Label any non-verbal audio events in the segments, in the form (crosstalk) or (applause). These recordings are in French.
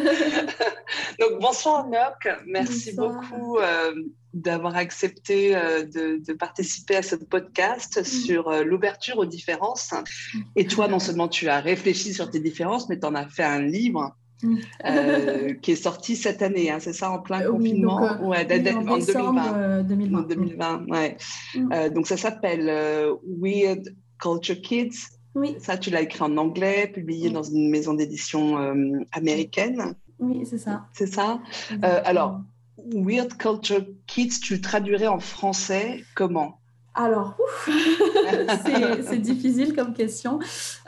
(laughs) Donc, bonsoir Noc, merci beaucoup euh, d'avoir accepté euh, de, participer à ce podcast mm. sur euh, l'ouverture aux différences. Et toi, non seulement tu as réfléchi sur tes différences, mais tu en as fait un livre. Mm. (laughs) qui est sorti cette année, hein, c'est ça, en plein confinement? donc, ouais, en, 2020. 2020. 2020 ouais. Mm. donc ça s'appelle Weird Culture Kids. Oui. Ça, tu l'as écrit en anglais, publié dans une maison d'édition américaine. Oui, c'est ça. C'est ça. Euh, alors, Weird Culture Kids, tu traduirais en français comment? Alors, (laughs) c'est difficile comme question.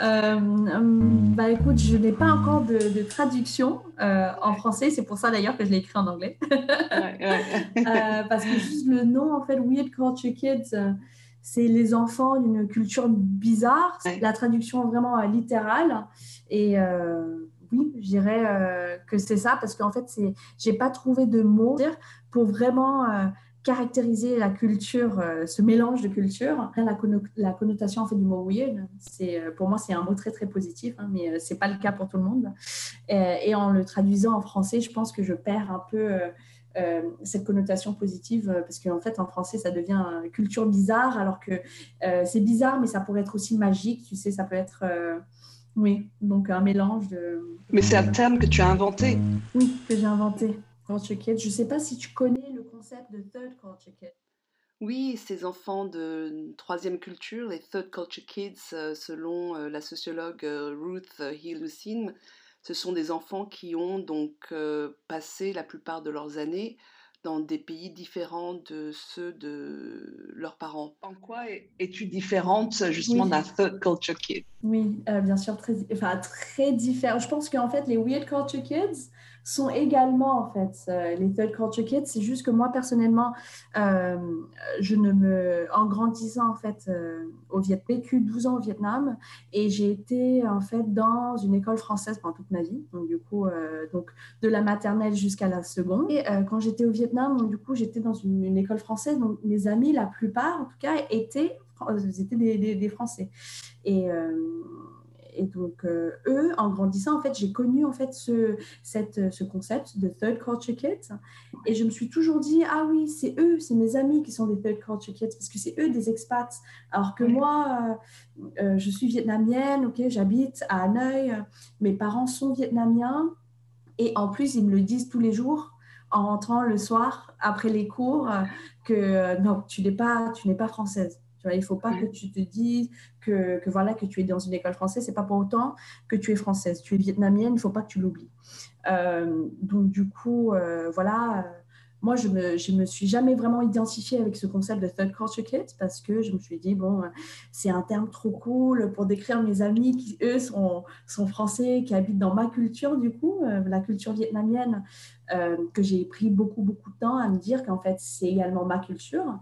Euh, bah écoute, je n'ai pas encore de, traduction euh, en français, c'est pour ça d'ailleurs que je l'ai écrit en anglais. (laughs) parce que juste le nom, en fait, Weird Culture Kids, c'est les enfants d'une culture bizarre. La traduction vraiment littérale. Et oui, je dirais euh, que c'est ça, parce qu'en fait, je n'ai pas trouvé de mots pour vraiment euh, caractériser la culture, euh, ce mélange de cultures. La, la, connotation en fait, du mot weird, pour moi, c'est un mot très, très positif, hein, mais ce n'est pas le cas pour tout le monde. Et, en le traduisant en français, je pense que je perds un peu... cette connotation positive parce qu'en fait en français ça devient culture bizarre alors que c'est bizarre mais ça pourrait être aussi magique tu sais ça peut être oui, donc un mélange de... Mais c'est un terme que tu as inventé. Oui, que j'ai inventé. Culture Kid. Je ne sais pas si tu connais le concept de Third Culture Kid. Oui, ces enfants de troisième culture, les Third Culture Kids, euh, selon euh, la sociologue euh, Ruth Hilusin, ce sont des enfants qui ont donc passé la plupart de leurs années dans des pays différents de ceux de leurs parents. En quoi es-tu différente justement d'un third culture kid? Oui, euh, bien sûr, très, enfin, très différent. Je pense qu'en fait, les weird culture kids, sont également en fait euh, les third culture kids. C'est juste que moi personnellement, euh, je ne me, en grandissant en fait euh, au Vietnam, vécu 12 ans au Vietnam et j'ai été en fait dans une école française pendant toute ma vie. Donc du coup, donc de la maternelle jusqu'à la seconde. Et quand j'étais au Vietnam, du coup, j'étais dans une, école française. Donc mes amis, la plupart en tout cas, étaient, étaient des, Français. Et donc, euh, eux, en grandissant, en fait, j'ai connu en fait ce, cette, ce concept de third culture kids. Et je me suis toujours dit, ah oui, c'est eux, c'est mes amis qui sont des third culture kids, parce que c'est eux des expats. Alors que moi, euh, euh, je suis vietnamienne, ok, j'habite à Hanoï, mes parents sont vietnamiens. Et en plus, ils me le disent tous les jours en rentrant le soir après les cours que non, tu n'es pas, tu n'es pas française il ne faut pas que tu te dises que, que, voilà, que tu es dans une école française. Ce n'est pas pour autant que tu es française. Tu es vietnamienne, il ne faut pas que tu l'oublies. Euh, donc, du coup, euh, voilà, moi, je me, je me suis jamais vraiment identifiée avec ce concept de third culture kid parce que je me suis dit, bon, c'est un terme trop cool pour décrire mes amis qui, eux, sont, sont français, qui habitent dans ma culture, du coup, euh, la culture vietnamienne. Euh, que j'ai pris beaucoup, beaucoup de temps à me dire qu'en fait, c'est également ma culture.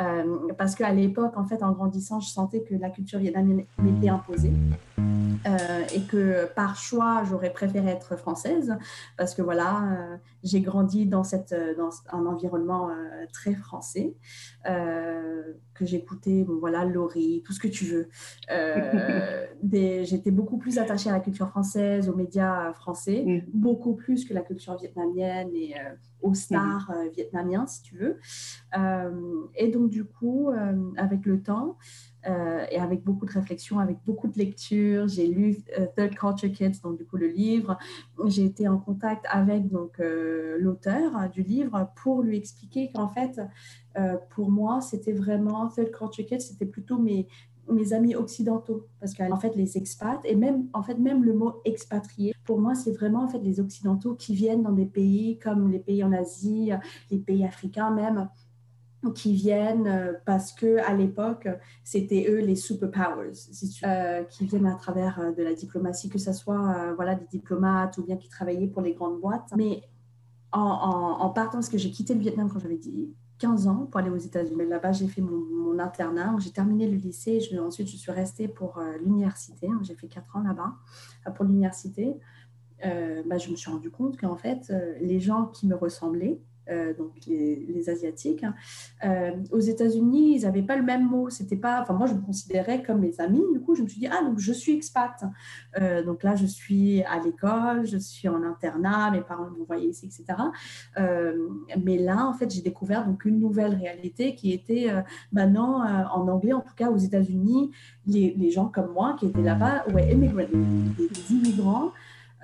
Euh, parce qu'à l'époque, en fait, en grandissant, je sentais que la culture vietnamienne m'était imposée euh, et que par choix, j'aurais préféré être française parce que voilà, j'ai grandi dans, cette, dans un environnement très français, que j'écoutais, bon, voilà, Laurie, tout ce que tu veux. (laughs) J'étais beaucoup plus attachée à la culture française, aux médias français, mm. beaucoup plus que la culture vietnamienne et euh, aux stars mhm. euh, vietnamiens, si tu veux. Euh, et donc, du coup, avec le temps, et avec beaucoup de réflexion, avec beaucoup de lectures. J'ai lu Third Culture Kids, donc du coup le livre. J'ai été en contact avec donc l'auteur du livre pour lui expliquer qu'en fait, pour moi, c'était vraiment Third Culture Kids, c'était plutôt mes, mes amis occidentaux parce qu'en fait les expats et même en fait même le mot expatrié pour moi c'est vraiment en fait les occidentaux qui viennent dans des pays comme les pays en Asie les pays africains même qui viennent euh, parce que à l'époque c'était eux les superpowers euh, qui viennent à travers euh, de la diplomatie que ce soit voilà des diplomates ou bien qui travaillaient pour les grandes boîtes mais en, partant parce que j'ai quitté le Vietnam quand j'avais dit 15 ans pour aller aux États-Unis. Là-bas, j'ai fait mon, internat. J'ai terminé le lycée. Ensuite, je suis restée pour euh, l'université. J'ai fait 4 ans là-bas euh, pour l'université. Euh, bah, je me suis rendu compte qu'en fait, les gens qui me ressemblaient, euh, donc les, Asiatiques. Euh, aux États-Unis, ils n'avaient pas le même mot. C'était pas, enfin moi je me considérais comme mes amis. Du coup, je me suis dit ah donc je suis expat. Euh, donc là, je suis à l'école, je suis en internat, mes parents envoyé ici, etc. mais là, en fait, j'ai découvert donc une nouvelle réalité qui était maintenant en anglais, en tout cas aux États-Unis, les, les, gens comme moi qui étaient là-bas, ouais, immigrants, des immigrants.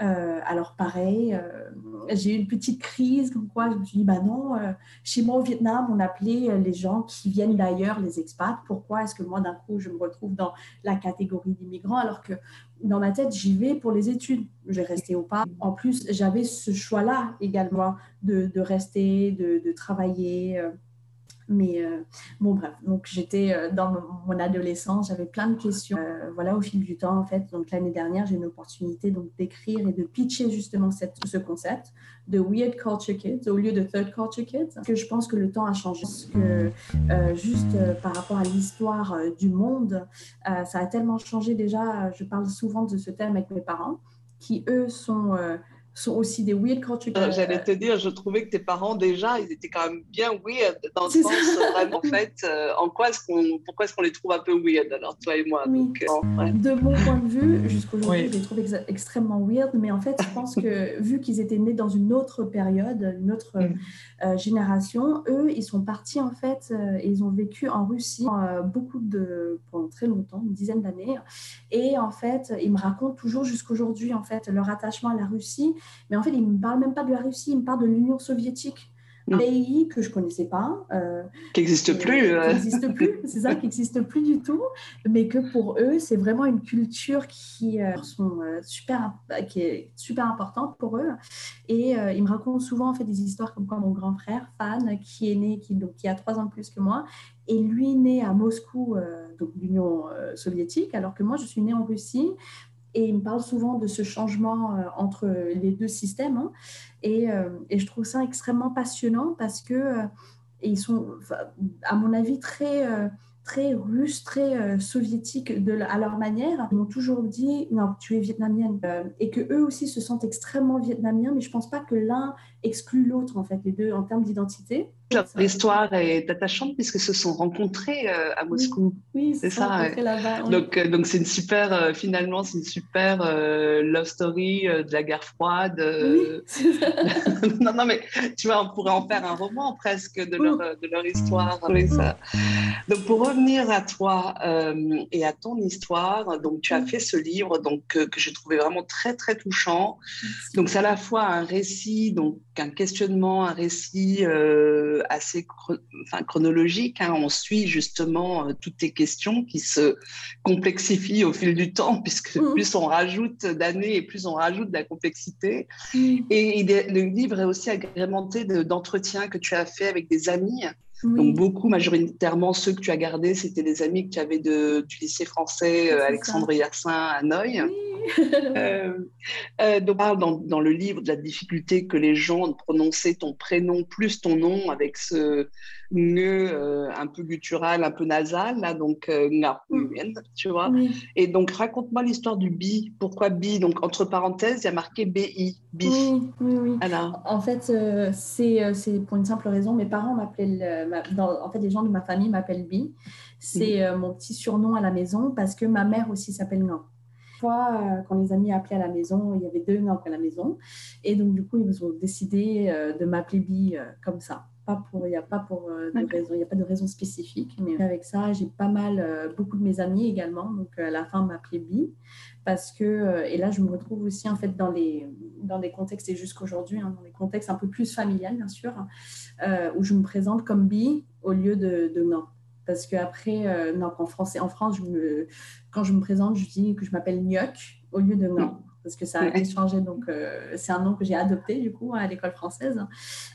Euh, alors pareil, euh, j'ai eu une petite crise comme quoi je me suis dit, bah non, euh, chez moi au Vietnam, on appelait les gens qui viennent d'ailleurs les expats. Pourquoi est-ce que moi d'un coup je me retrouve dans la catégorie d'immigrants alors que dans ma tête, j'y vais pour les études. Je vais au pas. En plus, j'avais ce choix-là également de, rester, de travailler. Mais euh, bon, bref, donc j'étais euh, dans mon, adolescence, j'avais plein de questions. Euh, voilà, au fil du temps, en fait, donc l'année dernière, j'ai eu une opportunité donc d'écrire et de pitcher justement cette, ce concept de Weird Culture Kids au lieu de Third Culture Kids. Parce que je pense que le temps a changé. Parce que juste par rapport à l'histoire du monde, ça a tellement changé déjà. Je parle souvent de ce thème avec mes parents qui, eux, sont sont aussi des weird culture. Euh, j'allais te dire, je trouvais que tes parents déjà, ils étaient quand même bien weird dans le sens euh, vraiment, en fait, euh, en quoi est-ce qu'on, pourquoi est-ce qu'on les trouve un peu weird alors toi et moi. De mon point de vue, jusqu'aujourd'hui, je les trouve extrêmement weird, mais en fait, je pense que (laughs) vu qu'ils étaient nés dans une autre période, une autre mm. génération, eux, ils sont partis en fait, et ils ont vécu en Russie beaucoup de, pendant très longtemps, une dizaine d'années, et en fait, ils me racontent toujours jusqu'aujourd'hui en fait leur attachement à la Russie mais en fait, il ne me parle même pas de la Russie, il me parle de l'Union soviétique. Un pays que je ne connaissais pas. Euh, qui n'existe plus. Qui n'existe plus, (laughs) c'est ça, qui n'existe plus du tout. Mais que pour eux, c'est vraiment une culture qui, euh, sont, euh, super, qui est super importante pour eux. Et ils me racontent souvent en fait, des histoires comme quoi mon grand frère, Fan, qui est né, qui, donc, qui a trois ans de plus que moi, et lui né à Moscou, donc l'Union soviétique, alors que moi, je suis née en Russie. Et il me parle souvent de ce changement euh, entre les deux systèmes. Hein. Et, euh, et, je trouve ça extrêmement passionnant parce que euh, ils sont, à mon avis, très très très euh, soviétiques de, à leur manière, ils m'ont toujours dit non, tu es vietnamienne et que eux aussi se sentent extrêmement vietnamiens, mais je pense pas que l'un exclut l'autre en fait, les deux en termes d'identité. L'histoire est attachante puisque se sont rencontrés euh, à Moscou. Oui, c'est ça. Là-bas, Donc donc c'est une super finalement c'est une super love story de la guerre froide. Oui, (laughs) (laughs) non non mais tu vois on pourrait en faire un roman presque de leur de leur histoire. Oui, ça. Donc pour revenir à toi euh, et à ton histoire, donc tu as fait ce livre donc que, j'ai trouvé vraiment très très touchant. Donc c'est à la fois un récit, donc un questionnement, un récit euh, assez enfin, chronologique. Hein. On suit justement euh, toutes tes questions qui se complexifient au fil du temps, puisque mm. plus on rajoute d'années et plus on rajoute de la complexité. Mm. Et le livre est aussi agrémenté d'entretiens que tu as fait avec des amis donc beaucoup, majoritairement, ceux que tu as gardés, c'était des amis que tu avais de, du lycée français euh, Alexandre Yersin à Noy. Euh, euh, donc, dans, dans, le livre de la difficulté que les gens de prononcer ton prénom plus ton nom avec ce nœud un peu guttural, un peu nasal, là, donc mm. tu vois. Et donc, raconte-moi l'histoire du bi. Pourquoi bi? Donc, entre parenthèses, il y a marqué BI. Bi. Oui, oui, oui. Alors. En fait, c'est pour une simple raison. Mes parents m'appelaient en fait, les gens de ma famille m'appellent Bi. C'est euh, mon petit surnom à la maison parce que ma mère aussi s'appelle Ngan. Fois, euh, quand les amis appelaient à la maison, il y avait deux Ngan à la maison. Et donc, du coup, ils ont décidé euh, de m'appeler Bi comme ça. Pas pour, il n'y a pas pour de raison, il y a pas de raison spécifique. Mais avec ça, j'ai pas mal, beaucoup de mes amis également. Donc, à la fin, m'appelait Bi parce que, et là, je me retrouve aussi en fait dans les, dans des contextes, et jusqu'aujourd'hui, hein, dans des contextes un peu plus familiales, bien sûr, euh, où je me présente comme bi au lieu de, de non. Parce qu'après, euh, non, en, français, en France, je me, quand je me présente, je dis que je m'appelle Nyok au lieu de non. Parce que ça a été changé, donc euh, c'est un nom que j'ai adopté du coup à l'école française.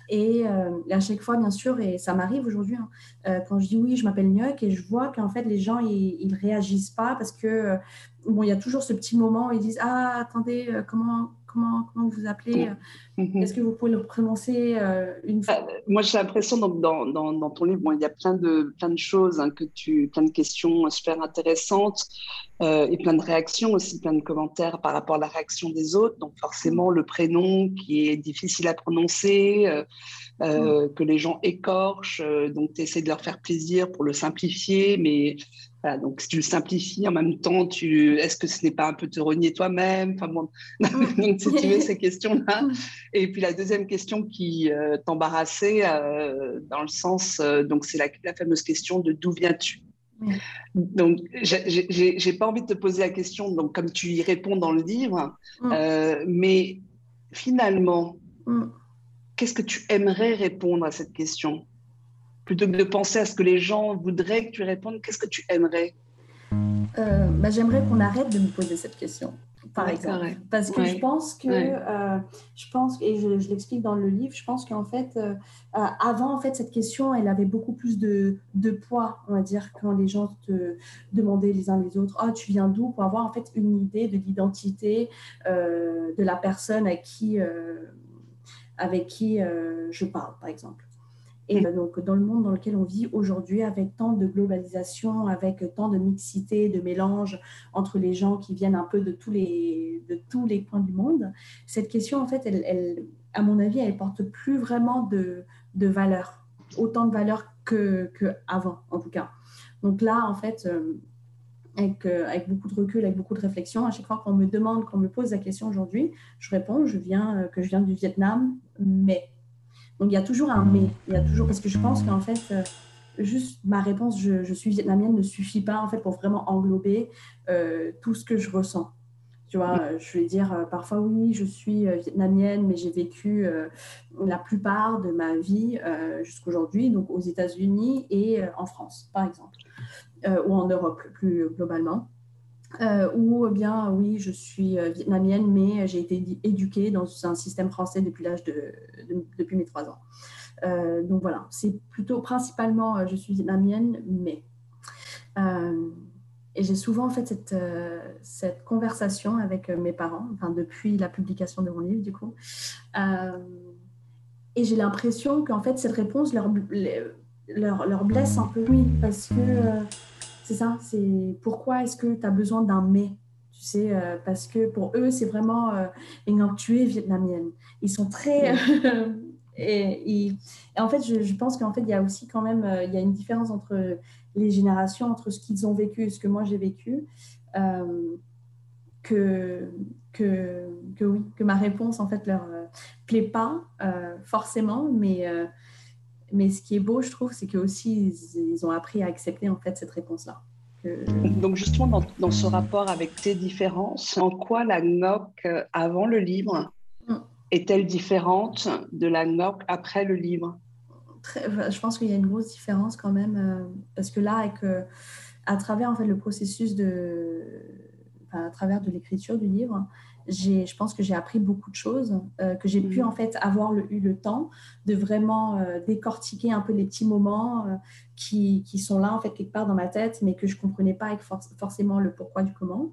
Et, à chaque fois, bien sûr, et ça m'arrive aujourd'hui, hein, quand je dis oui, je m'appelle Nyok, et je vois qu'en fait les gens ils, ne réagissent pas parce que bon, il y a toujours ce petit moment où ils disent ah attendez comment comment, comment vous appelez Mhm. Est-ce que vous pouvez le prononcer euh, une fois euh, Moi, j'ai l'impression dans, dans, dans, ton livre, il y a plein de, plein de choses, hein, que tu, plein de questions super intéressantes euh, et plein de réactions aussi, plein de commentaires par rapport à la réaction des autres. Donc forcément, le prénom qui est difficile à prononcer, mm. que les gens écorchent. donc tu essaies de leur faire plaisir pour le simplifier, mais donc, si tu le simplifies, en même temps, tu... est-ce que ce n'est pas un peu te renier toi-même? Enfin, bon... (laughs) Donc, si tu veux, ces questions-là. Et puis, la deuxième question qui euh, t'embarrassait, euh, dans le sens, euh, donc c'est la, fameuse question de d'où viens-tu? Donc, j'ai pas envie de te poser la question, donc comme tu y réponds dans le livre, mais finalement, qu'est-ce que tu aimerais répondre à cette question? Plutôt que de penser à ce que les gens voudraient que tu répondes, qu'est-ce que tu aimerais euh, bah, J'aimerais qu'on arrête de me poser cette question, par exemple. Parce que je pense que, euh, je pense, et je, l'explique dans le livre, je pense qu'en fait, euh, avant, en fait, cette question, elle avait beaucoup plus de, de, poids, on va dire, quand les gens te demandaient les uns les autres, oh, tu viens d'où? Pour avoir en fait une idée de l'identité de la personne à qui, avec qui je parle, par exemple. Et mm. donc, dans le monde dans lequel on vit aujourd'hui, avec tant de globalisation, avec tant de mixité, de mélange entre les gens qui viennent un peu de tous les, de tous les coins du monde, cette question, en fait, elle, à mon avis, elle porte plus vraiment de, de valeur, autant de valeur qu'avant, en tout cas. Donc là, en fait, euh, avec, euh, avec, beaucoup de recul, avec beaucoup de réflexion, à chaque fois qu'on me demande, qu'on me pose la question aujourd'hui, je réponds je viens, euh, que je viens du Vietnam, mais donc il y a toujours un mais. Il y a toujours parce que je pense qu'en fait, euh, juste ma réponse, je, suis vietnamienne, ne suffit pas en fait pour vraiment englober euh, tout ce que je ressens. Tu vois, euh, je vais dire parfois oui, je suis vietnamienne, mais j'ai vécu la plupart de ma vie jusqu'aujourd'hui, donc aux États-Unis et en France, par exemple, ou en Europe plus globalement. Euh, ou bien, oui, je suis euh, vietnamienne, mais j'ai été éduquée dans un système français depuis l'âge de, depuis mes trois ans. Euh, donc voilà, c'est plutôt principalement, je suis vietnamienne, mais. et j'ai souvent fait cette, cette conversation avec mes parents, enfin, depuis la publication de mon livre, du coup. et j'ai l'impression qu'en fait, cette réponse leur, leur, blesse un peu, oui, parce que c'est ça, c'est pourquoi est-ce que tu as besoin d'un mais tu sais, euh, parce que pour eux, c'est vraiment euh, une tu es vietnamienne. Ils sont très. (laughs) et, en fait, je, pense qu'en fait, il y a aussi quand même euh, il y a une différence entre les générations, entre ce qu'ils ont vécu et ce que moi j'ai vécu. que, que, que, oui, que ma réponse en fait leur plaît pas forcément, mais mais ce qui est beau, je trouve, c'est qu'aussi, ils, ils ont appris à accepter en fait cette réponse-là. Donc justement, dans, dans, ce rapport avec tes différences, en quoi la NOC avant le livre mm. est-elle différente de la NOC après le livre? Très, Je pense qu'il y a une grosse différence quand même, euh, parce que là, avec, euh, à travers en fait, le processus de, enfin, à travers de l'écriture du livre, je pense que j'ai appris beaucoup de choses, euh, que j'ai pu mm. en fait avoir eu le temps de vraiment euh, décortiquer un peu les petits moments euh, qui, qui, sont là en fait quelque part dans ma tête, mais que je comprenais pas avec forcément le pourquoi du comment.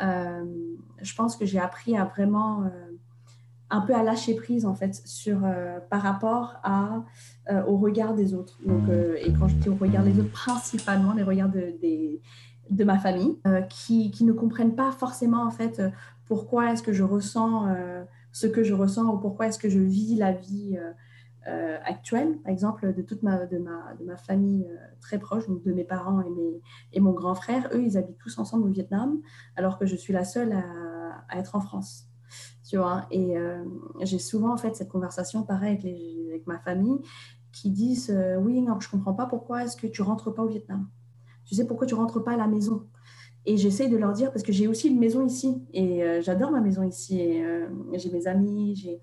je pense que j'ai appris à vraiment un peu à lâcher prise en fait sur par rapport à au regard des autres. Donc, et quand je dis au regard des autres, principalement les regards de, des de ma famille qui, qui, ne comprennent pas forcément en fait pourquoi est-ce que je ressens euh, ce que je ressens ou pourquoi est-ce que je vis la vie euh, euh, actuelle, par exemple, de toute ma, famille très proche, de mes parents et, mon grand frère. Eux, ils habitent tous ensemble au Vietnam, alors que je suis la seule à, à être en France. Et j'ai souvent en fait cette conversation pareil avec, avec ma famille qui disent oui non je comprends pas pourquoi est-ce que tu rentres pas au Vietnam tu sais pourquoi tu rentres pas à la maison et j'essaye de leur dire, parce que j'ai aussi une maison ici, et euh, j'adore ma maison ici, et euh, j'ai mes amis.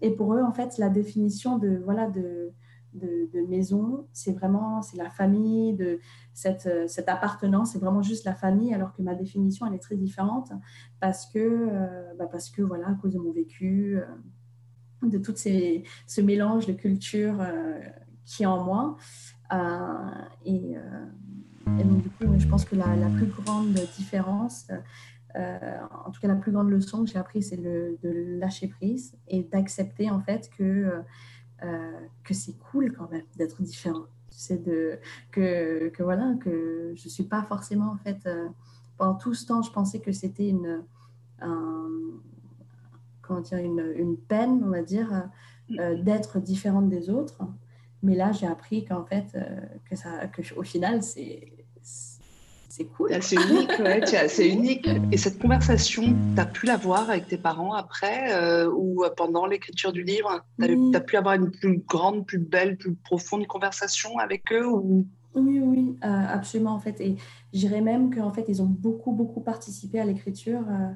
Et pour eux, en fait, la définition de, voilà, de, de, maison, c'est vraiment, c'est la famille, de cette, euh, appartenance, c'est vraiment juste la famille, alors que ma définition, elle est très différente, parce que, bah parce que voilà, à cause de mon vécu, de tout ce mélange de culture qui est en moi. et et donc, du coup, je pense que la, plus grande différence, en tout cas, la plus grande leçon que j'ai appris, c'est de lâcher prise et d'accepter en fait que, que c'est cool quand même d'être différent. C'est de que, que, voilà que je suis pas forcément en fait pendant tout ce temps, je pensais que c'était une comment dire une, une, peine, on va dire, d'être différente des autres. Mais là, j'ai appris qu'en fait, que ça, que au final, c'est c'est cool. C'est unique, ouais, c'est unique. Et cette conversation, tu as pu l'avoir avec tes parents après euh, ou pendant l'écriture du livre? Tu as, pu avoir une plus grande, plus belle, plus profonde conversation avec eux ou... Oui, oui, euh, absolument en fait. Et je dirais même qu'en fait, ils ont beaucoup, beaucoup participé à l'écriture euh,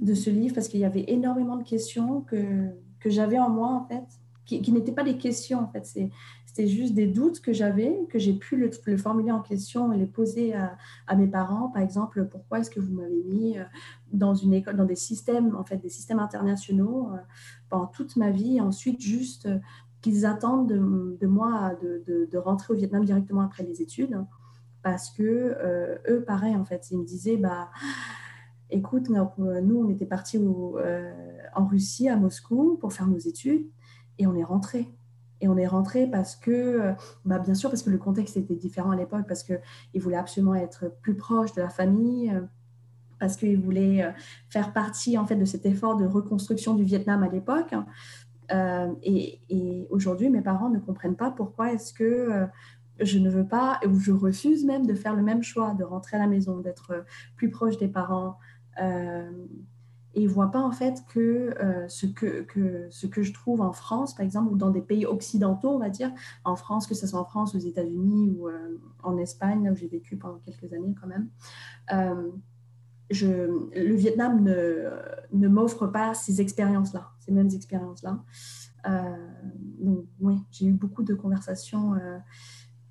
de ce livre parce qu'il y avait énormément de questions que, que j'avais en moi en fait, qui, qui n'étaient pas des questions en fait. C'était juste des doutes que j'avais, que j'ai pu le, formuler en question et les poser à, mes parents. Par exemple, pourquoi est-ce que vous m'avez mis euh, dans une école, dans des systèmes, en fait, des systèmes internationaux euh, pendant toute ma vie. ensuite, juste euh, qu'ils attendent de, moi de, rentrer au Vietnam directement après les études. Parce que eux, pareil, en fait, ils me disaient, bah, écoute, nous, on était partis en Russie, à Moscou, pour faire nos études, et on est rentrés. Et on est rentré parce que, euh, bah bien sûr, parce que le contexte était différent à l'époque, parce qu'il voulait absolument être plus proche de la famille, euh, parce qu'il voulait euh, faire partie en fait de cet effort de reconstruction du Vietnam à l'époque. et aujourd'hui, mes parents ne comprennent pas pourquoi est-ce que je ne veux pas, ou je refuse même de faire le même choix, de rentrer à la maison, d'être plus proche des parents et ils ne voient pas en fait que, euh, ce que, que, ce que je trouve en France, par exemple, ou dans des pays occidentaux, on va dire, en France, que ce soit en France, aux États-Unis ou euh, en Espagne, là où j'ai vécu pendant quelques années quand même, euh, le Vietnam ne, ne m'offre pas ces expériences-là, ces mêmes expériences-là. donc oui, j'ai eu beaucoup de conversations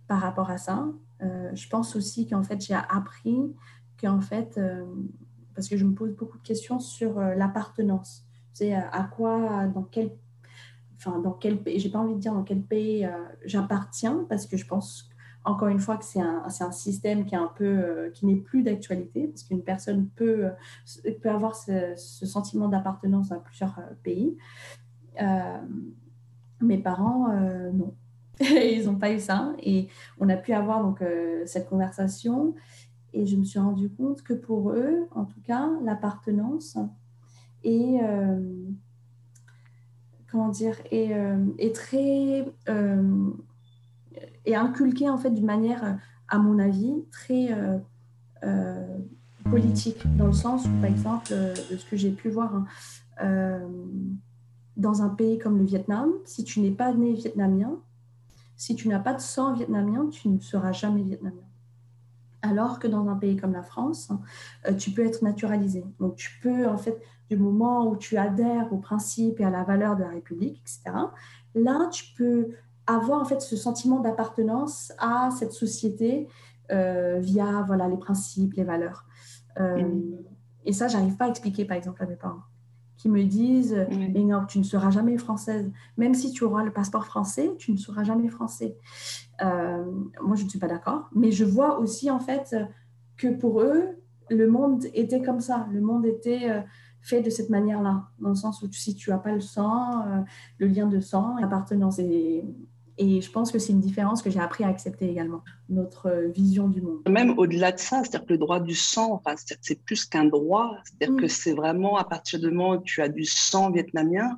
par rapport à ça. je pense aussi qu'en fait, j'ai appris qu'en fait, parce que je me pose beaucoup de questions sur euh, l'appartenance. Tu sais, à quoi, dans quel, enfin, dans quel pays, j'ai pas envie de dire dans quel pays euh, j'appartiens, parce que je pense encore une fois que c'est un, un, système qui est un peu, euh, qui n'est plus d'actualité, parce qu'une personne peut, peut avoir ce, sentiment d'appartenance dans plusieurs pays. mes parents, non. (laughs) Ils n'ont pas eu ça. Et on a pu avoir donc cette conversation. Et je me suis rendu compte que pour eux, en tout cas, l'appartenance est, euh, comment dire, est, euh, très euh, est inculquée en fait d'une manière, à mon avis, très politique, dans le sens par exemple, de ce que j'ai pu voir, hein, dans un pays comme le Vietnam, si tu n'es pas né vietnamien, si tu n'as pas de sang vietnamien, tu ne seras jamais vietnamien. Alors que dans un pays comme la France, euh, tu peux être naturalisé. Donc, tu peux, en fait, du moment où tu adhères aux principes et à la valeur de la République, etc., là, tu peux avoir, en fait, ce sentiment d'appartenance à cette société euh, via, voilà, les principes, les valeurs. Euh, mmh. Et ça, j'arrive pas à expliquer, par exemple, à mes parents qui me disent Mais non, tu ne seras jamais française. Même si tu auras le passeport français, tu ne seras jamais français. Euh, moi, je ne suis pas d'accord. Mais je vois aussi, en fait, que pour eux, le monde était comme ça. Le monde était euh, fait de cette manière-là, dans le sens où si tu n'as pas le sang, euh, le lien de sang, l'appartenance. Et et je pense que c'est une différence que j'ai appris à accepter également, notre euh, vision du monde. Même au-delà de ça, c'est-à-dire que le droit du sang, enfin, c'est plus qu'un droit, c'est-à-dire que mm. c'est vraiment à partir du moment où tu as du sang vietnamien,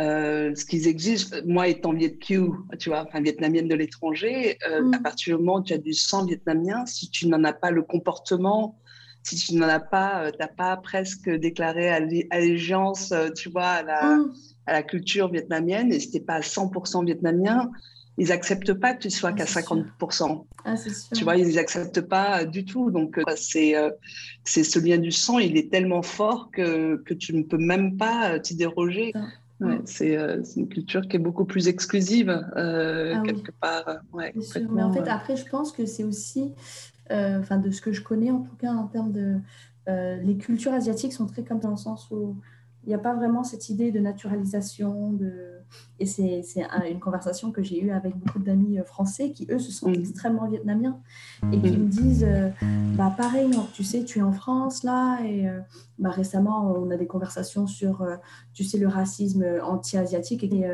euh, ce qu'ils exigent, moi étant Viet tu vois, enfin vietnamienne de l'étranger, euh, mm. à partir du moment où tu as du sang vietnamien, si tu n'en as pas le comportement, si tu n'en as pas, tu n'as pas presque déclaré allégeance, tu vois, à la, mm à la culture vietnamienne et si n'es pas à 100% vietnamien, ils acceptent pas que tu sois ah, qu'à 50%. Ah, tu vois, ils n'acceptent pas du tout. Donc, euh, c'est euh, c'est ce lien du sang, il est tellement fort que, que tu ne peux même pas euh, t'y déroger. Ouais, c'est une culture qui est beaucoup plus exclusive, ah quelque part. Ouais, Mais en fait, après, je pense que c'est aussi, enfin, de ce que je connais en tout cas en termes de. les cultures asiatiques sont très comme dans le sens où Il n'y a pas vraiment cette idée de naturalisation. De... Et c'est une conversation que j'ai eue avec beaucoup d'amis euh, français qui, eux, se sentent mm. extrêmement vietnamiens et qui mm. me disent euh, bah, pareil, tu sais, tu es en France là. Et bah, récemment, on a des conversations sur, tu sais, le racisme anti-asiatique. Et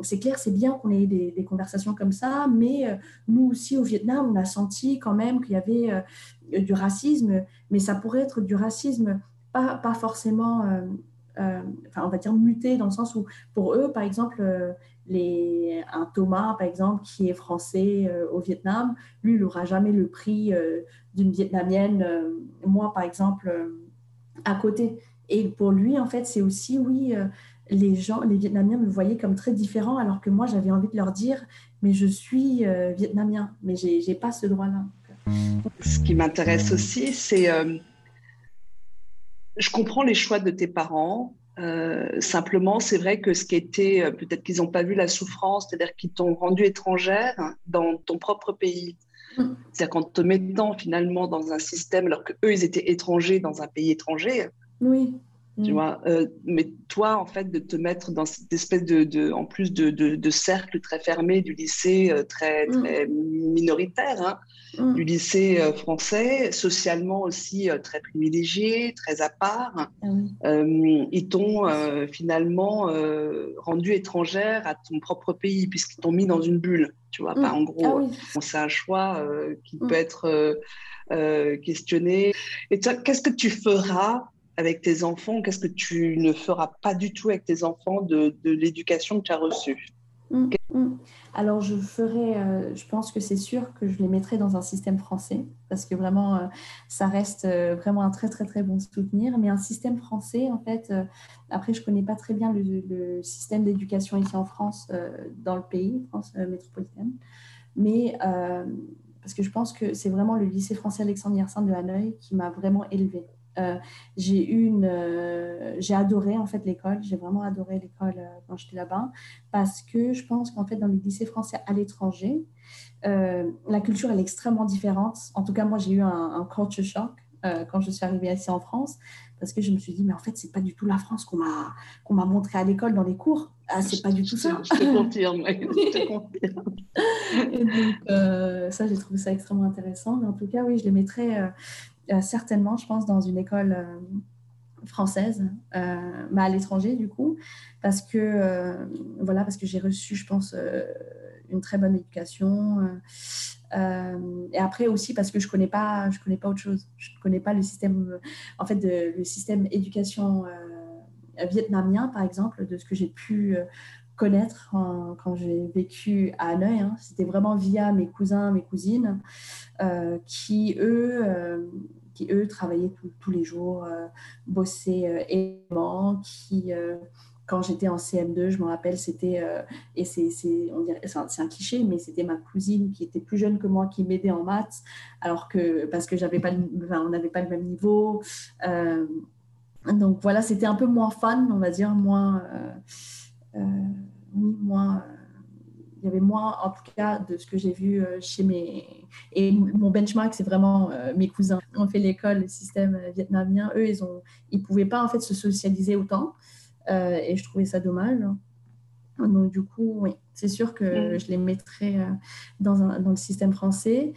c'est clair, c'est bien qu'on ait des, des, conversations comme ça, mais nous aussi au Vietnam, on a senti quand même qu'il y avait du racisme, mais ça pourrait être du racisme pas, pas forcément, euh, euh, enfin, on va dire muté dans le sens où, pour eux, par exemple, euh, un Thomas, par exemple, qui est français au Vietnam, lui, il n'aura jamais le prix d'une Vietnamienne, moi, par exemple, à côté. Et pour lui, en fait, c'est aussi, oui, les gens, les Vietnamiens me voyaient comme très différent, alors que moi, j'avais envie de leur dire, mais je suis vietnamien, mais je n'ai pas ce droit-là. Ce qui m'intéresse aussi, c'est je comprends les choix de tes parents. Euh, simplement, c'est vrai que ce qui était, euh, peut-être qu'ils n'ont pas vu la souffrance, c'est-à-dire qu'ils t'ont rendu étrangère dans ton propre pays. Mm. C'est-à-dire qu'en te mettant finalement dans un système, alors qu'eux, ils étaient étrangers dans un pays étranger. Oui. Tu mm. vois, euh, mais toi, en fait, de te mettre dans cette espèce de, en plus de, de, cercle très fermé du lycée très, mm. très minoritaire, hein, Mm. du lycée euh, français, socialement aussi euh, très privilégié, très à part. Ah euh, ils t'ont finalement rendu étrangère à ton propre pays puisqu'ils t'ont mis dans une bulle. Tu vois, en gros. Ah c'est un choix qui peut être questionné. Et toi, qu'est-ce que tu feras avec tes enfants Qu'est-ce que tu ne feras pas du tout avec tes enfants de, l'éducation que tu as reçue? Alors, je ferai, euh, je pense que c'est sûr que je les mettrai dans un système français, parce que vraiment, euh, ça reste euh, vraiment un très, très, très bon soutenir. Mais un système français, en fait, après, je ne connais pas très bien le, système d'éducation ici en France, dans le pays, France métropolitaine. Mais parce que je pense que c'est vraiment le lycée français Alexandre Yersin de Hanoï qui m'a vraiment élevée. Euh, j'ai une, euh, j'ai adoré en fait l'école. J'ai vraiment adoré l'école euh, quand j'étais là-bas parce que je pense qu'en fait dans les lycées français à l'étranger, la culture elle est extrêmement différente. En tout cas, moi j'ai eu un, culture shock quand je suis arrivée ici en France parce que je me suis dit mais en fait c'est pas du tout la France qu'on m'a qu'on m'a montré à l'école dans les cours. Ah, c'est pas du tout ça. Je te (laughs) confirme. je te confirme. Et donc, ça, j'ai trouvé ça extrêmement intéressant. Mais en tout cas, oui, je les mettrais euh, certainement, je pense, dans une école euh, française, euh, mais à l'étranger du coup, parce que voilà, parce que j'ai reçu, je pense, une très bonne éducation. et après aussi parce que je connais pas, je connais pas autre chose. Je connais pas le système, en fait, le système éducation vietnamien, par exemple, de ce que j'ai pu connaître quand j'ai vécu à Hanoï. Hein. C'était vraiment via mes cousins, mes cousines, qui eux qui eux travaillaient tous les jours, euh, bossaient euh, énormément, qui euh, quand j'étais en CM2, je me rappelle, c'était, et c'est, on dirait, c'est un cliché, mais c'était ma cousine qui était plus jeune que moi qui m'aidait en maths, alors que, parce que j'avais pas, on n'avait pas le même niveau. donc voilà, c'était un peu moins fun, on va dire, moins, moins il y avait moins, en tout cas, de ce que j'ai vu euh, chez mes. Et mon benchmark, c'est vraiment euh, mes cousins. On fait l'école, le système euh, vietnamien. Eux, ils ont, ils pouvaient pas en fait se socialiser autant, et je trouvais ça dommage. Donc du coup, oui, c'est sûr que mm. je les mettrais dans, un, dans, le système français.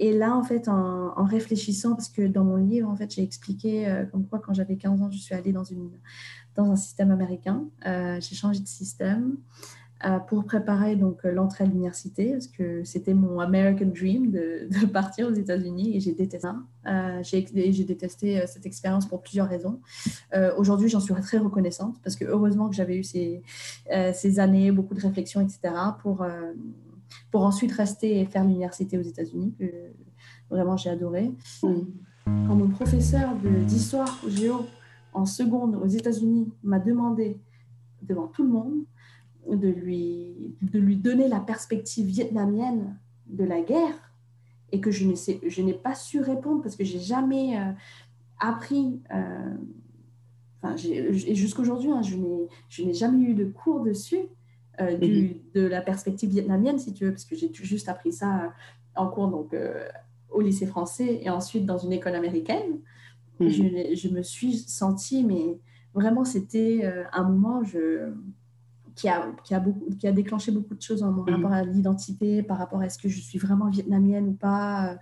Et là, en fait, en, réfléchissant, parce que dans mon livre, en fait, j'ai expliqué comme quoi, quand j'avais 15 ans, je suis allée dans, une, dans un système américain. j'ai changé de système. Euh, pour préparer euh, l'entrée à l'université, parce que c'était mon American Dream de, (laughs) partir aux États-Unis et j'ai détesté ça. Euh, j'ai détesté cette expérience pour plusieurs raisons. Aujourd'hui, j'en suis très reconnaissante parce que heureusement que j'avais eu ces, ces, années, beaucoup de réflexions, etc., pour, pour ensuite rester et faire l'université aux États-Unis, que vraiment j'ai adoré. Quand mon professeur d'histoire géo en seconde aux États-Unis m'a demandé devant tout le monde de lui, de lui donner la perspective vietnamienne de la guerre et que je n'ai pas su répondre parce que j'ai jamais euh, appris, euh, enfin, jusqu'aujourd'hui, hein, je n'ai jamais eu de cours dessus, euh, mhm. de la perspective vietnamienne, si tu veux, parce que j'ai juste appris ça en cours donc, au lycée français et ensuite dans une école américaine. Mhm. Je, je, me suis sentie, mais vraiment, c'était un moment je, qui, a, qui, a beaucoup, qui a déclenché beaucoup de choses en mon mmh. rapport à l'identité, par rapport à est-ce que je suis vraiment vietnamienne ou pas,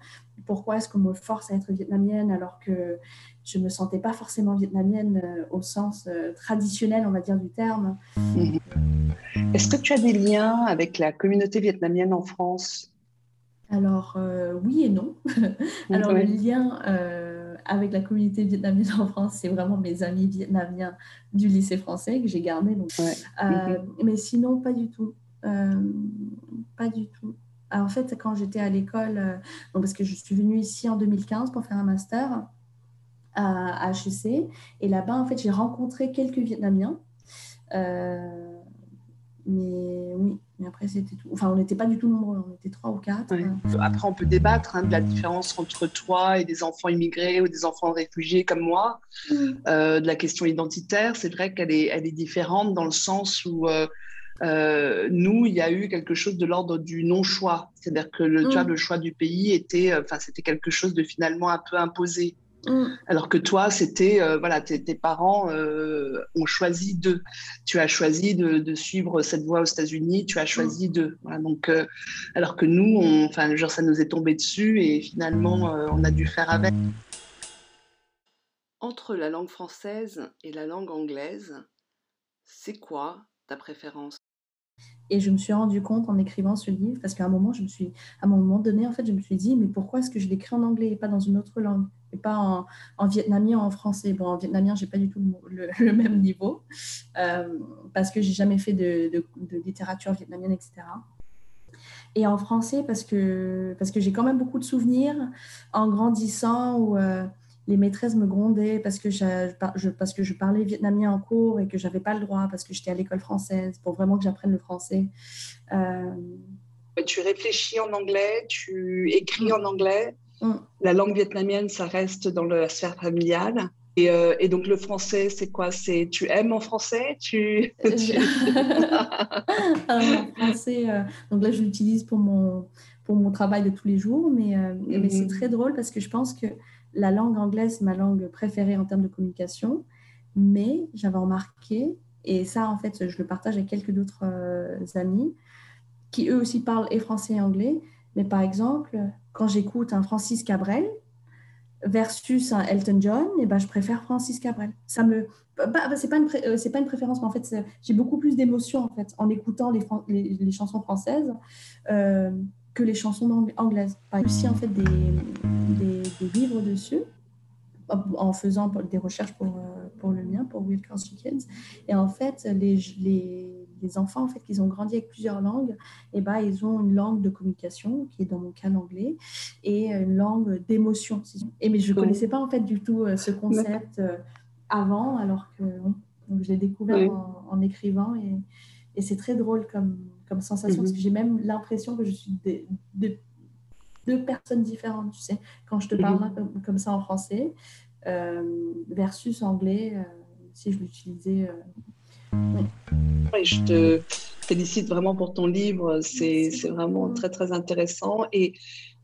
pourquoi est-ce qu'on me force à être vietnamienne alors que je ne me sentais pas forcément vietnamienne au sens traditionnel, on va dire, du terme. (laughs) Est-ce que tu as des liens avec la communauté vietnamienne en France? Alors, euh, oui et non. (laughs) Alors, le lien euh, avec la communauté vietnamienne en France, c'est vraiment mes amis vietnamiens du lycée français que j'ai gardé. Donc, euh, Mais sinon, pas du tout. pas du tout. En fait, quand j'étais à l'école, parce que je suis venue ici en 2015 pour faire un master à HEC, et là-bas, en fait, j'ai rencontré quelques Vietnamiens. Euh, mais oui, mais après, c'était tout. Enfin, on n'était pas du tout nombreux, on était trois ou quatre. Après, on peut débattre hein, de la différence entre toi et des enfants immigrés ou des enfants réfugiés comme moi, mm. euh, de la question identitaire. C'est vrai qu'elle est, elle est différente dans le sens où. Euh, euh, nous, il y a eu quelque chose de l'ordre du non-choix, c'est-à-dire que le, mm. le choix du pays était, enfin, c'était quelque chose de finalement un peu imposé. Mm. Alors que toi, c'était, euh, voilà, tes, parents euh, ont choisi d'eux. Tu as choisi de, suivre cette voie aux États-Unis, tu as choisi mm. d'eux. donc, euh, alors que nous, enfin, genre, ça nous est tombé dessus et finalement, on a dû faire avec. Entre la langue française et la langue anglaise, c'est quoi ta préférence? Et je me suis rendu compte en écrivant ce livre, parce qu'à un moment, je me suis, à un moment donné, en fait, je me suis dit, mais pourquoi est-ce que je l'écris en anglais et pas dans une autre langue et pas en, en vietnamien ou en français? Bon, en vietnamien, j'ai pas du tout (laughs) le, même niveau euh, parce que j'ai jamais fait de, littérature vietnamienne, etc. Et en français parce que, parce que j'ai quand même beaucoup de souvenirs en grandissant où les maîtresses me grondaient parce que je, parce que je parlais vietnamien en cours et que j'avais pas le droit parce que j'étais à l'école française pour vraiment que j'apprenne le français. Euh, tu réfléchis en anglais, tu écris en anglais. Mm. La langue vietnamienne, ça reste dans la sphère familiale. Et, euh, et donc le français, c'est quoi? C'est tu aimes en français? Tu (laughs) en (laughs) français, euh, donc là je l'utilise pour mon pour mon travail de tous les jours, mais, mais c'est mm-hmm. très drôle parce que je pense que la langue anglaise ma langue préférée en termes de communication, mais j'avais remarqué et ça en fait je le partage avec quelques d'autres amis qui eux aussi parlent et français et anglais, mais par exemple quand j'écoute un Francis Cabrel versus un Elton John, et eh ben, je préfère Francis Cabrel. Ça me, bah, c'est pas une euh, pas une préférence, mais en fait, j'ai beaucoup plus d'émotion en fait en écoutant les, les, chansons françaises euh, que les chansons anglaises. Aussi en fait des, des, livres dessus en faisant des recherches pour, euh, pour le mien, pour Culture Kids. Et en fait, les, les, les enfants en fait qui ont grandi avec plusieurs langues, et eh ben, ils ont une langue de communication qui est dans mon cas l'anglais et une langue d'émotion. Et mais je ne connaissais pas en fait du tout euh, ce concept euh, avant, alors que donc, je l'ai découvert en, écrivant et, et c'est très drôle comme, comme sensation parce que j'ai même l'impression que je suis des, deux personnes différentes, tu sais, quand je te parle comme, ça en français euh, versus anglais si je l'utilisais je te félicite vraiment pour ton livre. C'est vraiment très, très intéressant. Et,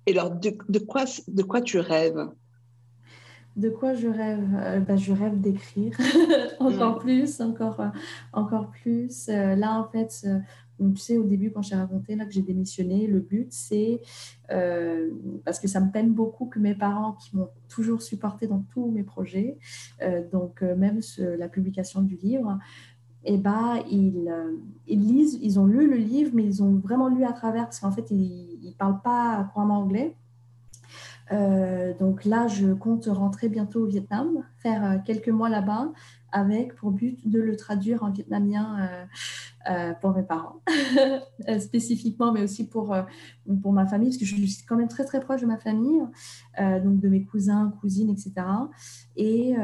et alors, de, de, quoi, de quoi tu rêves? De quoi je rêve? Euh, ben, Je rêve d'écrire (laughs) encore plus, encore, euh, encore plus. Euh, là, en fait, tu sais, au début, quand j'ai raconté là, que j'ai démissionné, le but, c'est, parce que ça me peine beaucoup que mes parents, qui m'ont toujours supporté dans tous mes projets, donc même la publication du livre, eh ben, ils, euh, lisent, ils ont lu le livre, mais ils ont vraiment lu à travers, parce qu'en fait, ils ne parlent pas couramment anglais. Euh, donc là, je compte rentrer bientôt au Vietnam, faire euh, quelques mois là-bas, avec pour but de le traduire en vietnamien pour mes parents, (laughs) spécifiquement, mais aussi pour, pour ma famille, parce que je suis quand même très très proche de ma famille, donc de mes cousins, cousines, etc. Et,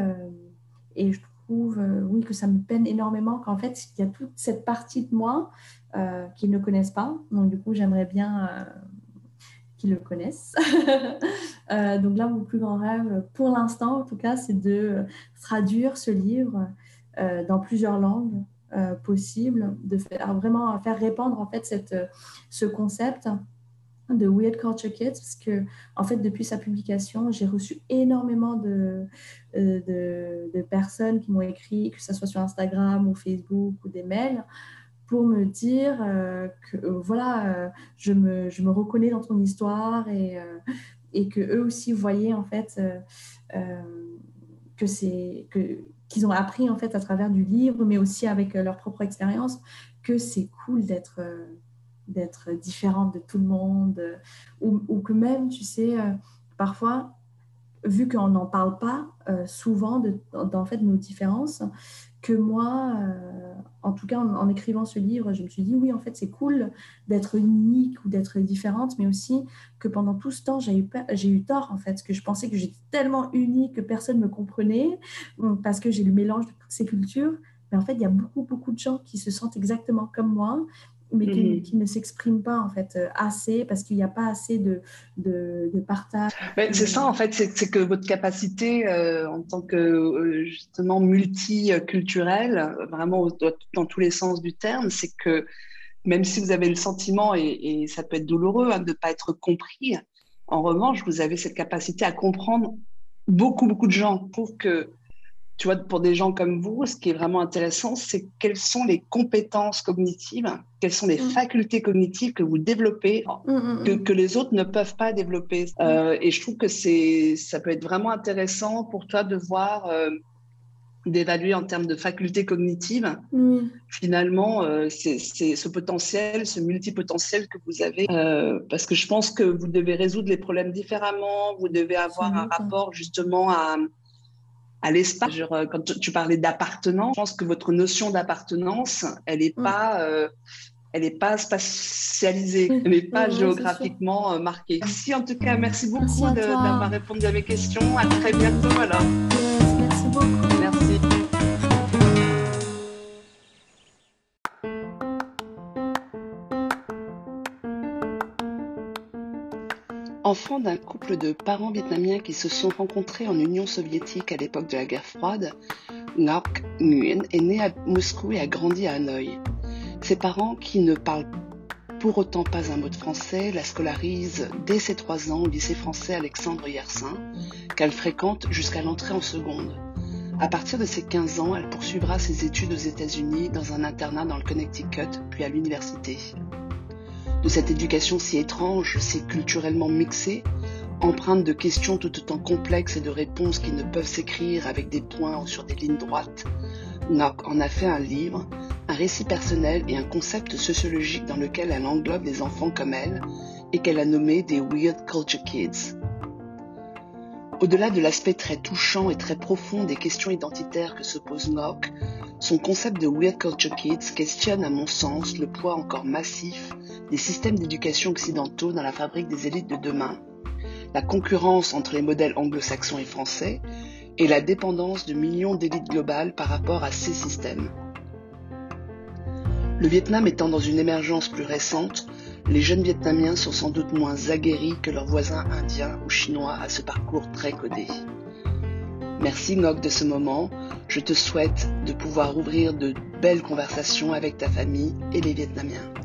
et je euh, oui, que ça me peine énormément qu'en fait, il y a toute cette partie de moi euh, qu'ils ne connaissent pas. Donc, du coup, j'aimerais bien euh, qu'ils le connaissent. (laughs) donc là, mon plus grand rêve, pour l'instant en tout cas, c'est de traduire ce livre dans plusieurs langues possibles, de faire, vraiment faire répandre en fait ce concept de Weird Culture Kids parce que en fait depuis sa publication j'ai reçu énormément de, de, de, personnes qui m'ont écrit que ce soit sur Instagram ou Facebook ou des mails pour me dire que voilà je me, je me reconnais dans ton histoire et, et que eux aussi voyaient en fait que c'est que qu'ils ont appris en fait à travers du livre, mais aussi avec leur propre expérience, que c'est cool d'être d'être différente de tout le monde, ou, ou, que même, tu sais, parfois, vu qu'on n'en parle pas souvent de, en fait, nos différences, que moi, euh, en tout cas en, écrivant ce livre, je me suis dit oui, en fait, c'est cool d'être unique ou d'être différente, mais aussi que pendant tout ce temps, j'ai eu, tort, en fait, que je pensais que j'étais tellement unique que personne ne me comprenait, parce que j'ai le mélange de toutes ces cultures. Mais en fait, il y a beaucoup, beaucoup de gens qui se sentent exactement comme moi mais mhm. qui, ne s'expriment pas en fait euh, assez parce qu'il n'y a pas assez de, de, partage. c'est ça en fait, c'est que votre capacité euh, en tant que euh, justement multiculturel, vraiment dans tous les sens du terme, c'est que même si vous avez le sentiment, et, ça peut être douloureux hein, de ne pas être compris, en revanche, vous avez cette capacité à comprendre beaucoup, beaucoup de gens pour que tu vois, pour des gens comme vous, ce qui est vraiment intéressant, c'est quelles sont les compétences cognitives, quelles sont les mm. facultés cognitives que vous développez, mm, mm, que, les autres ne peuvent pas développer. Euh, et je trouve que c'est, ça peut être vraiment intéressant pour toi de voir, euh, d'évaluer en termes de facultés cognitives, finalement, euh, c'est, ce potentiel, ce multipotentiel que vous avez, parce que je pense que vous devez résoudre les problèmes différemment, vous devez avoir un rapport justement à à l'espace. Euh, quand tu parlais d'appartenance, je pense que votre notion d'appartenance, elle n'est mm. pas, euh, elle est pas spatialisée, elle n'est pas géographiquement euh, marquée. Merci en tout cas, merci beaucoup d'avoir répondu à mes questions. À très bientôt alors. Enfant d'un couple de parents vietnamiens qui se sont rencontrés en Union soviétique à l'époque de la guerre froide, Ngoc Nguyen est né à Moscou et a grandi à Hanoï. Ses parents, qui ne parlent pour autant pas un mot de français, la scolarisent dès ses trois ans au lycée français Alexandre Yersin, qu'elle fréquente jusqu'à l'entrée en seconde. À partir de ses 15 ans, elle poursuivra ses études aux États-Unis dans un internat dans le Connecticut, puis à l'université de cette éducation si étrange, si culturellement mixée, empreinte de questions tout autant complexes et de réponses qui ne peuvent s'écrire avec des points ou sur des lignes droites, Nock en a fait un livre, un récit personnel et un concept sociologique dans lequel elle englobe des enfants comme elle et qu'elle a nommé des Weird Culture Kids. Au-delà de l'aspect très touchant et très profond des questions identitaires que se pose Nock, son concept de Weird Culture Kids questionne à mon sens le poids encore massif des systèmes d'éducation occidentaux dans la fabrique des élites de demain, la concurrence entre les modèles anglo-saxons et français, et la dépendance de millions d'élites globales par rapport à ces systèmes. Le Vietnam étant dans une émergence plus récente, les jeunes Vietnamiens sont sans doute moins aguerris que leurs voisins indiens ou chinois à ce parcours très codé. Merci Ngoc de ce moment. Je te souhaite de pouvoir ouvrir de belles conversations avec ta famille et les Vietnamiens.